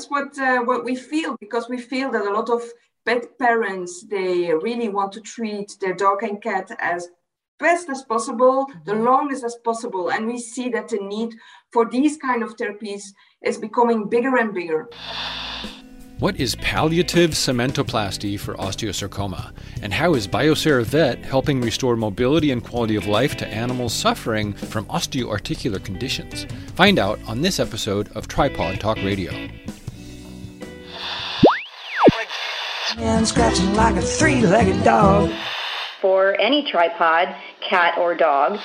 that's what uh, what we feel because we feel that a lot of pet parents they really want to treat their dog and cat as best as possible, the mm-hmm. longest as possible, and we see that the need for these kind of therapies is becoming bigger and bigger. What is palliative cementoplasty for osteosarcoma? And how is Biocera Vet helping restore mobility and quality of life to animals suffering from osteoarticular conditions? Find out on this episode of Tripawd Talk Radio. Man scratching like a three legged dog. For any tripod, cat or dog.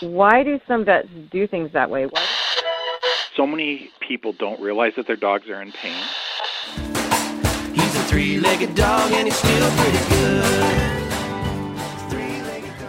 Why do some vets do things that way? Why? So many people don't realize that their dogs are in pain. He's a three-legged dog and he's still pretty good.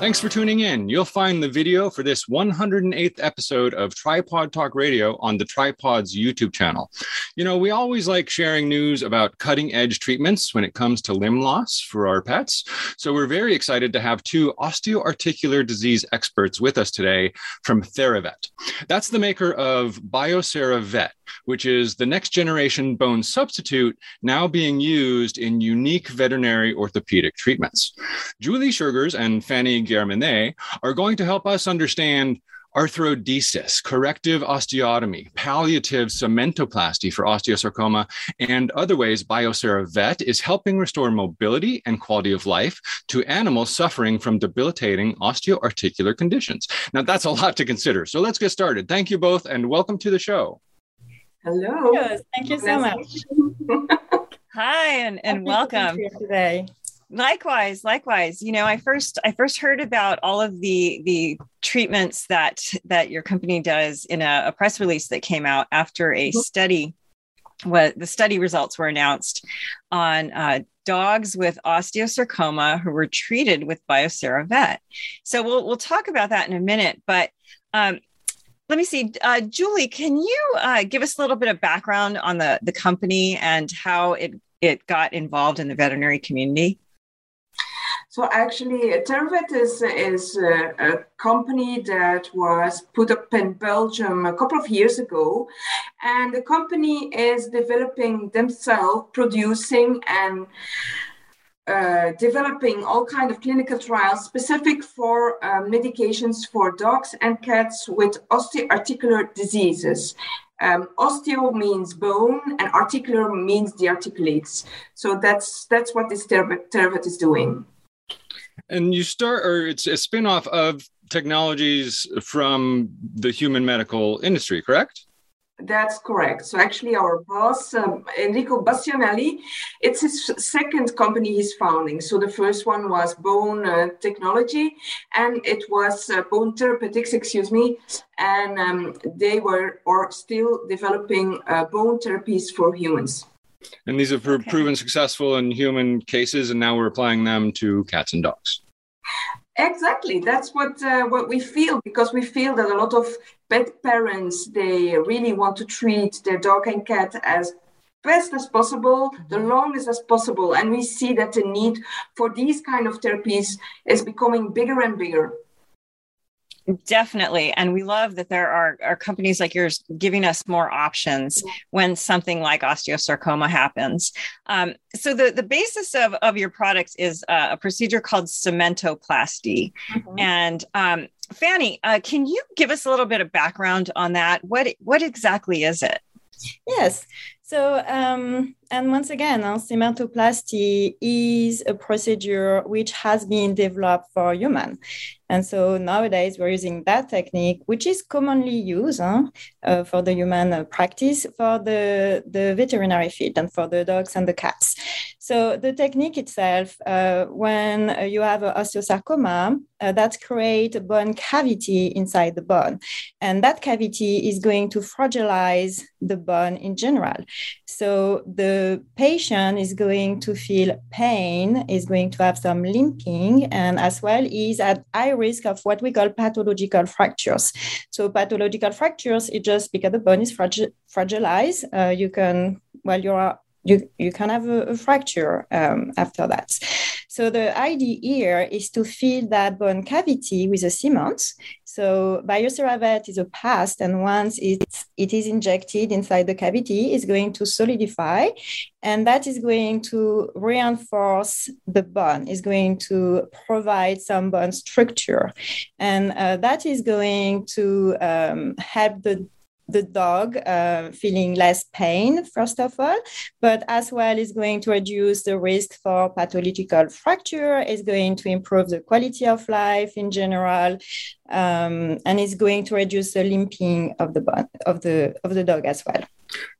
Thanks for tuning in. You'll find the video for this 108th episode of Tripawd Talk Radio on the Tripawds YouTube channel. You know, we always like sharing news about cutting edge treatments when it comes to limb loss for our pets. So we're very excited to have two osteoarticular disease experts with us today from TheraVet. That's the maker of Biocera Vet, which is the next generation bone substitute now being used in unique veterinary orthopedic treatments. Julie Schurgers and Fanny Guerminet are going to help us understand arthrodesis, corrective osteotomy, palliative cementoplasty for osteosarcoma, and other ways Biocera Vet is helping restore mobility and quality of life to animals suffering from debilitating osteoarticular conditions. Now, that's a lot to consider. So let's get started. Thank you both and welcome to the show. Hello. Yes, thank you so much. Hi, and, and welcome today. Likewise, likewise. You know, I first I first heard about all of the the treatments that that your company does in a, a press release that came out after a mm-hmm. study. What the study results were announced on uh, dogs with osteosarcoma who were treated with Biocera Vet. So we'll we'll talk about that in a minute, but. Um, let me see, uh, Julie. Can you uh, give us a little bit of background on the the company and how it it got involved in the veterinary community? So actually, TheraVet is, is a, a, company that was put up in Belgium a couple of years ago. And the company is developing themselves, producing and uh, developing all kind of clinical trials specific for uh, medications for dogs and cats with osteoarticular diseases. Um, osteo means bone, and articular means the articulates. So that's that's what this TheraVet is doing and you start or it's a spin-off of technologies from the human medical industry correct that's correct. So actually, our boss um, Enrico Bastianelli, it's his second company he's founding. So the first one was Bone uh, Technology, and it was uh, Bone Therapeutics, excuse me, and um, they were or still developing uh, bone therapies for humans. And these have okay. proven successful in human cases, and now we're applying them to cats and dogs. Exactly, that's what uh, what we feel because we feel that a lot of pet parents they really want to treat their dog and cat as best as possible, the mm-hmm. longest as possible, and we see that the need for these kind of therapies is becoming bigger and bigger. Definitely. And we love that there are, are companies like yours giving us more options when something like osteosarcoma happens. Um, so, the, the basis of, of your products is uh, a procedure called cementoplasty. Mm-hmm. And um, Fanny, uh, can you give us a little bit of background on that? What, what exactly is it? Yes. So, um, and once again, uh, cementoplasty is a procedure which has been developed for human. And so nowadays we're using that technique, which is commonly used huh, uh, for the human practice for the, the veterinary field and for the dogs and the cats. So the technique itself, uh, when you have an osteosarcoma, uh, that create a bone cavity inside the bone. And that cavity is going to fragilize the bone in general. So the patient is going to feel pain, is going to have some limping, and as well is at high risk of what we call pathological fractures. So pathological fractures is just because the bone is fragile, fragilized. Uh, you can, well, you're you you can have a, a fracture um, after that. So the idea here is to fill that bone cavity with a cement. So Bioceravet is a paste, and once it's, it is injected inside the cavity, it's going to solidify, and that is going to reinforce the bone, is going to provide some bone structure. And uh, that is going to um, help the the dog uh, feeling less pain, first of all, but as well is going to reduce the risk for pathological fracture, is going to improve the quality of life in general, um, and is going to reduce the limping of the of the of the dog as well.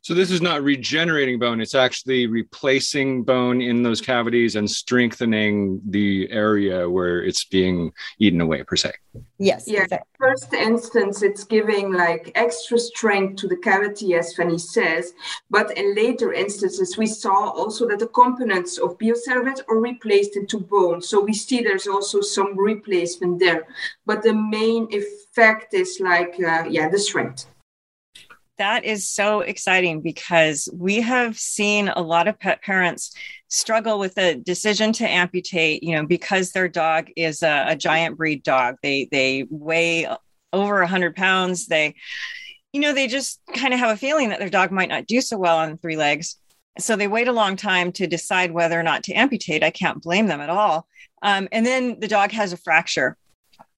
So this is not regenerating bone; it's actually replacing bone in those cavities and strengthening the area where it's being eaten away, per se. Yes. Yeah. exactly. First instance, it's giving like extra strength to the cavity, as Fanny says. But in later instances, we saw also that the components of Bioceravet are replaced into bone. So we see there's also some replacement there. But the main effect is like, uh, yeah, the strength. That is so exciting because we have seen a lot of pet parents struggle with the decision to amputate you know because their dog is a, a giant breed dog. They they weigh over 100 pounds. They you know they just kind of have a feeling that their dog might not do so well on three legs. So they wait a long time to decide whether or not to amputate. I can't blame them at all. Um, and then the dog has a fracture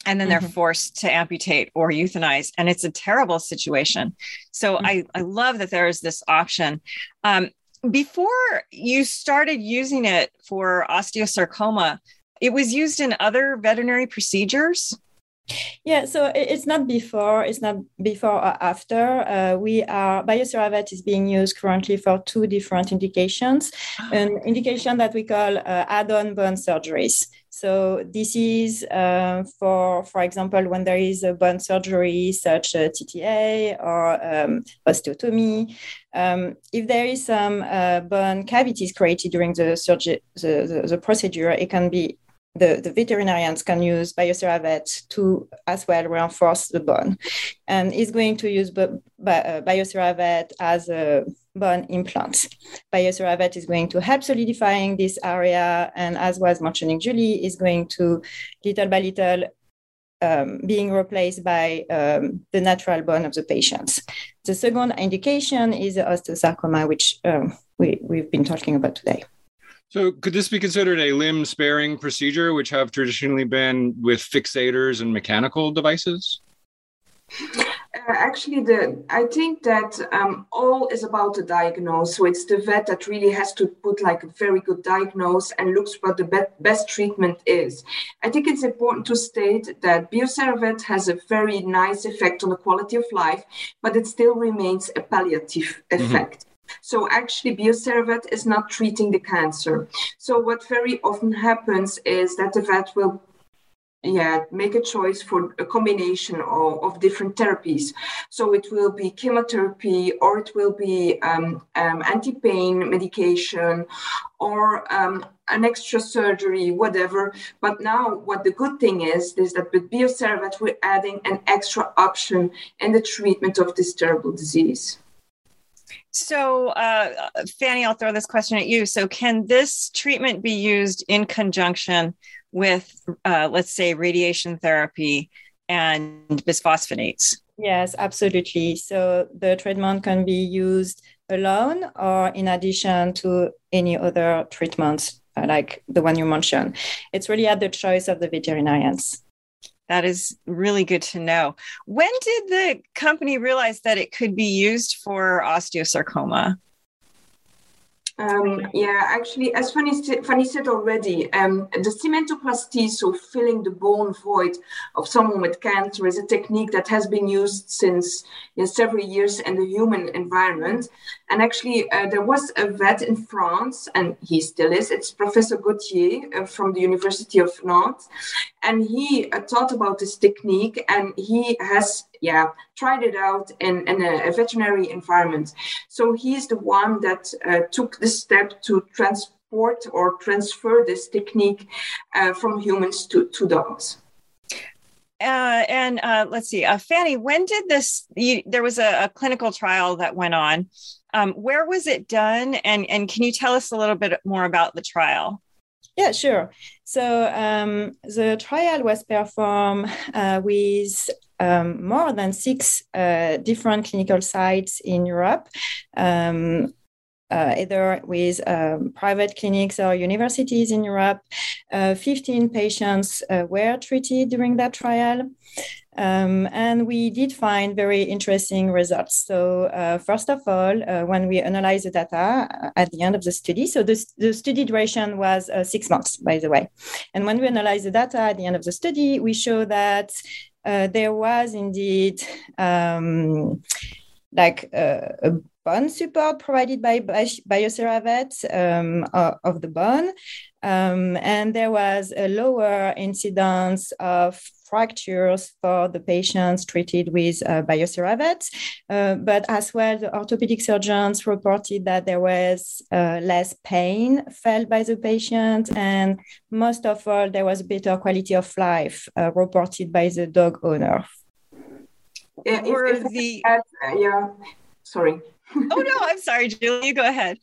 and then they're Mhm. forced to amputate or euthanize and it's a terrible situation so Mhm. I, I love that there is this option um, before you started using it for osteosarcoma it was used in other veterinary procedures Yeah, so it's not before, it's not before or after. Uh, we are Bioceravet is being used currently for two different indications. An indication that we call uh, add-on bone surgeries. So this is uh, for, for example, when there is a bone surgery such as TTA or um, osteotomy. Um, if there is some uh, bone cavities created during the, surgery, the, the, the procedure, it can be the, the veterinarians can use Bioceravet to as well reinforce the bone. And is going to use bi- uh, as a bone implant. Bioceravet is going to help solidifying this area, and as was mentioning Julie, is going to little by little um, being replaced by um, the natural bone of the patients. The second indication is the osteosarcoma, which um, we, we've been talking about today. So, could this be considered a limb sparing procedure, which have traditionally been with fixators and mechanical devices? Uh, actually, the I think that um, all is about the diagnose. So it's the vet that really has to put like a very good diagnose and looks what the be- best treatment is. I think it's important to state that Bioceravet has a very nice effect on the quality of life, but it still remains a palliative effect. So actually, Bioceravet is not treating the cancer. So what very often happens is that the vet will yeah make a choice for a combination of, of different therapies. So it will be chemotherapy or it will be um, um, anti-pain medication or um, an extra surgery whatever. But now what the good thing is is that with Bioceravet we're adding an extra option in the treatment of this terrible disease. So, uh, Fanny, I'll throw this question at you. So, can this treatment be used in conjunction with, uh, let's say, radiation therapy and bisphosphonates? Yes, absolutely. So the treatment can be used alone or in addition to any other treatments uh, like the one you mentioned. It's really at the choice of the veterinarians. That is really good to know. When did the company realize that it could be used for osteosarcoma? Um, yeah, actually, as Fanny, Fanny said already, um, the cementoplasty, so filling the bone void of someone with cancer, is a technique that has been used since yeah, several years in the human environment. And actually, uh, there was a vet in France, and he still is. It's Professor Gauthier uh, from the University of Nantes, and he uh, taught about this technique, and he has yeah tried it out in, in a, a veterinary environment. So he's the one that uh, took the step to transport or transfer this technique uh, from humans to, to dogs. Uh, and uh, let's see, uh, Fanny, when did this? You, there was a, a clinical trial that went on. Um, where was it done? And and can you tell us a little bit more about the trial? Yeah, sure. So um, the trial was performed uh, with um, more than six uh, different clinical sites in Europe. Um, uh, either with um, private clinics or universities in Europe. Uh, 15 patients uh, were treated during that trial. Um, and we did find very interesting results. So, uh, first of all, uh, when we analyzed the data uh, at the end of the study, so the, the study duration was six months, by the way. And when we analyzed the data at the end of the study, we show that there was indeed um, like a bone support provided by Bioceravet um, of the bone. Um, and there was a lower incidence of fractures for the patients treated with uh, Bioceravet. Uh, but as well, the orthopedic surgeons reported that there was uh, less pain felt by the patient. And most of all, there was better quality of life uh, reported by the dog owner. Yeah, if, if the... Add, uh, yeah, sorry oh no, I'm sorry, Julie. You go ahead.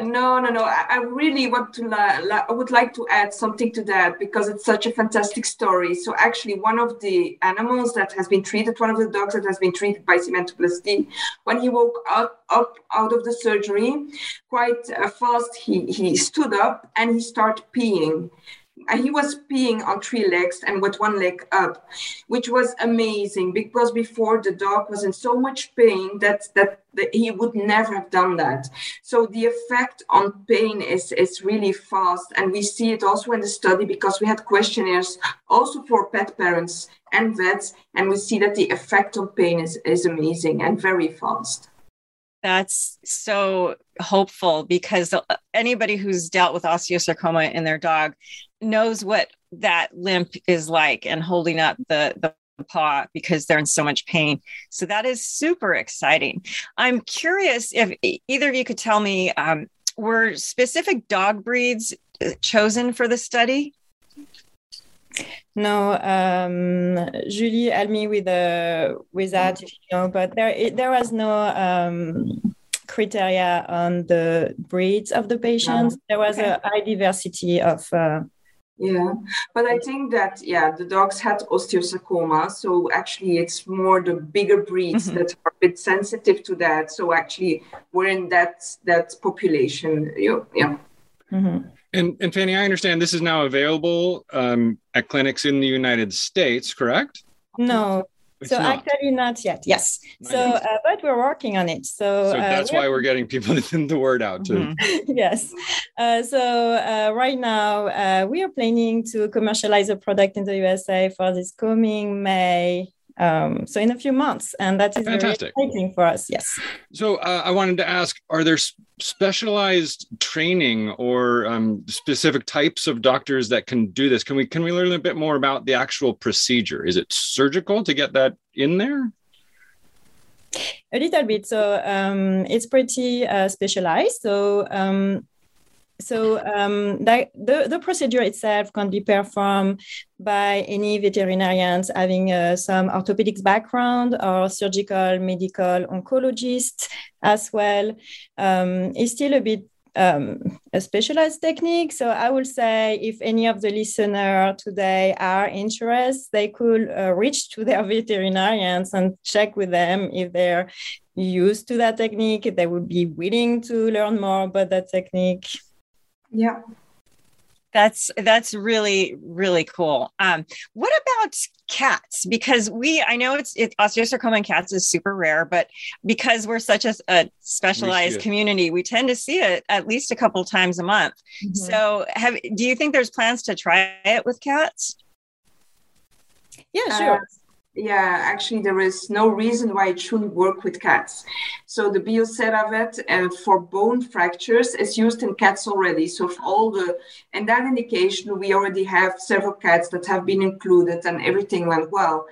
No, no, no. I, I really want to. La- la- I would like to add something to that because it's such a fantastic story. So actually, one of the animals that has been treated, one of the dogs that has been treated by cementoplasty, when he woke up up out of the surgery, quite uh, fast, he he stood up and he started peeing he was peeing on three legs and with one leg up, which was amazing because before the dog was in so much pain that that, that he would never have done that. So the effect on pain is is really fast, and we see it also in the study because we had questionnaires also for pet parents and vets, and we see that the effect on pain is is amazing and very fast. That's so hopeful because anybody who's dealt with osteosarcoma in their dog knows what that limp is like and holding up the, the paw because they're in so much pain. So that is super exciting. I'm curious if either of you could tell me um, were specific dog breeds uh, chosen for the study? No, um, Julie helped me with uh, with that, you know, but there it, there was no um, criteria on the breeds of the patients. There was okay. a high diversity of. Uh, yeah, but I think that yeah, the dogs had osteosarcoma, so actually it's more the bigger breeds mm-hmm. that are a bit sensitive to that. So actually, we're in that that population. Yeah. Mm-hmm. And, and Fanny, I understand this is now available um, at clinics in the United States, correct? No. It's so not. actually not yet. Yes. so, uh, but we're working on it. So, so uh, that's why we're getting people the word out too. Mm-hmm. yes. Uh, so uh, right now uh, we are planning to commercialize a product in the USA for this coming May um, so in a few months and that is Fantastic. very exciting for us yes. So uh, i wanted to ask are there specialized training or um, specific types of doctors that can do this? Can we can we learn a bit more about the actual procedure? Is it surgical to get that in there? A little bit. So um, it's pretty uh, specialized. So um, so um, the, the procedure itself can be performed by any veterinarians having uh, some orthopedics background or surgical medical oncologist as well. Um, it's still a bit um, a specialized technique. So I would say if any of the listener today are interested, they could uh, reach to their veterinarians and check with them if they're used to that technique, if they would be willing to learn more about that technique. Yeah. That's that's really really cool. Um, what about cats? Because we I know it's it, osteosarcoma in cats is super rare, but because we're such a, a specialized community, we tend to see it at least a couple times a month. Mm-hmm. So, have do you think there's plans to try it with cats? Yeah, sure. Uh, yeah, actually, there is no reason why it shouldn't work with cats. So the Bioceravet uh, for bone fractures is used in cats already. So for all the and that indication, we already have several cats that have been included, and everything went well.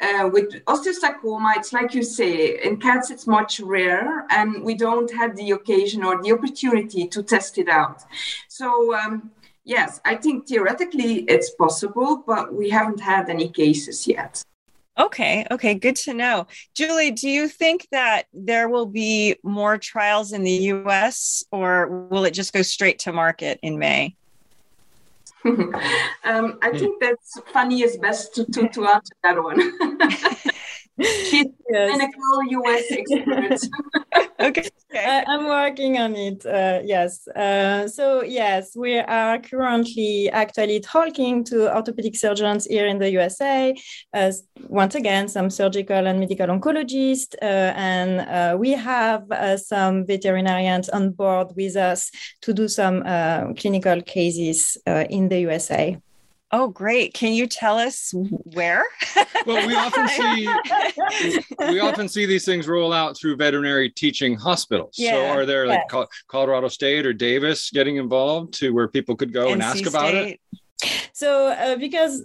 Uh, with osteosarcoma, it's like you say, in cats it's much rarer, and we don't have the occasion or the opportunity to test it out. So. Um, yes, I think theoretically it's possible, but we haven't had any cases yet. Okay, okay, good to know. Julie, do you think that there will be more trials in the US or will it just go straight to market in May? um, I think that's Fanny is best to, to, to answer that one. She's yes. clinical US expert. okay. I, am working on it. Uh, yes. Uh, so yes, we are currently actually talking to orthopedic surgeons here in the USA. Uh, once again, some surgical and medical oncologists, uh, and uh, we have uh, some veterinarians on board with us to do some clinical cases in the USA. Oh, great! Can you tell us where? well, we often see we often see these things roll out through veterinary teaching hospitals. Yeah. So, are there like. Colorado State or Davis getting involved to where people could go NC and ask about it? So, uh, because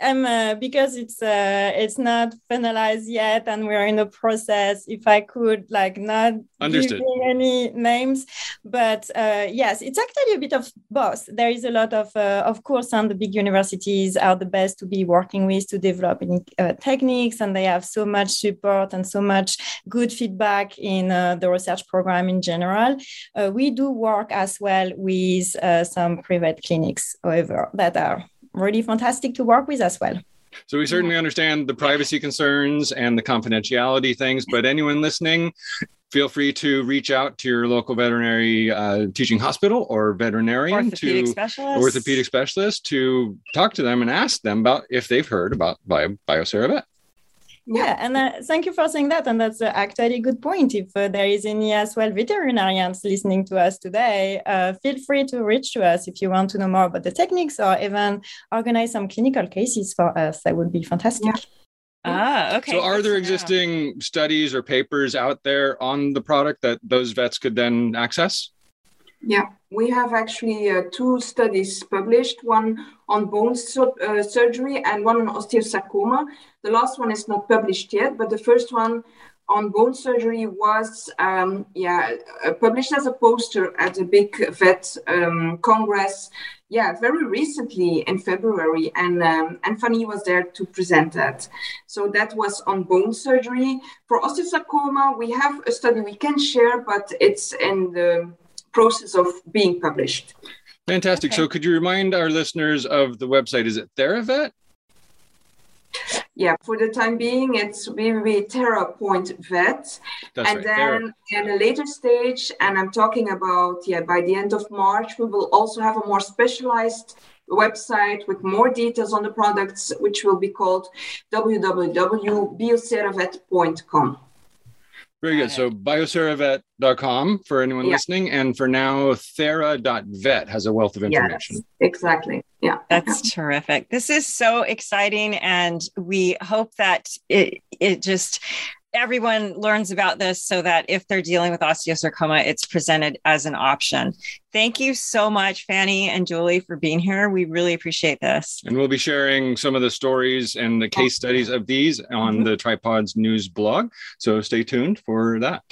um, uh, because it's uh, it's not finalized yet, and we're in the process. If I could like not Understood. any names, but uh, yes, it's actually a bit of both. There is a lot of, uh, of course, and the big universities are the best to be working with to develop uh, techniques, and they have so much support and so much good feedback in uh, the research program in general. we do work as well with some private clinics, however, that are really fantastic to work with as well. So we certainly understand the privacy concerns and the confidentiality things, but anyone listening, feel free to reach out to your local veterinary uh, teaching hospital or veterinarian orthopedic to specialist. orthopedic specialist to talk to them and ask them about if they've heard about Bio, BioCeraVet yeah and uh, thank you for saying that and that's uh, actually a good point if uh, there is any as well veterinarians listening to us today uh, feel free to reach to us if you want to know more about the techniques or even organize some clinical cases for us that would be fantastic yeah. Ah, okay. So, are there existing studies or papers out there on the product that those vets could then access? Yeah, we have actually uh, two studies published one on bone uh, surgery and one on osteosarcoma. The last one is not published yet, but the first one on bone surgery was um, yeah uh, published as a poster at a big vet um, congress yeah very recently in february. And um, and fanny was there to present that. So that was on bone surgery. For osteosarcoma we have a study we can share but it's in the process of being published. Fantastic. Okay. So, could you remind our listeners of the website? Is it TheraVet? Yeah, for the time being, it's www.thera.vet. That's and right, then in a later stage, and I'm talking about, yeah, by the end of March, we will also have a more specialized website with more details on the products, which will be called www.bioceravet.com. Very good. So bioceravet.com for anyone yeah. listening. And for now, thera.vet has a wealth of information. Yes, exactly. Yeah. That's terrific. This is so exciting. And we hope that it it just everyone learns about this so that if they're dealing with osteosarcoma, it's presented as an option. Thank you so much, Fanny and Julie, for being here. We really appreciate this. And we'll be sharing some of the stories and the case studies of these on mm-hmm. the Tripawds News blog. So stay tuned for that.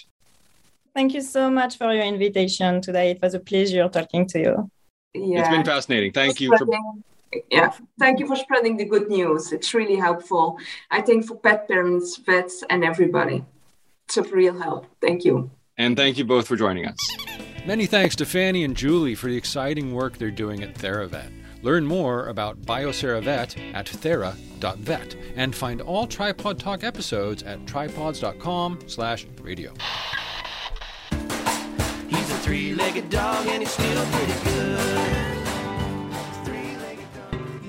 Thank you so much for your invitation today. It was a pleasure talking to you. Yeah. It's been fascinating. Thank you for yeah. Thank you for spreading the good news. It's really helpful. I think for pet parents vets and everybody. It's a real help. Thank you. And thank you both for joining us. Many thanks to fanny and julie for the exciting work they're doing at theravet. Learn more about bioceravet at thera.vet and find all tripawd talk episodes at tripawds.com slash radio. He's a three-legged dog and he's still pretty good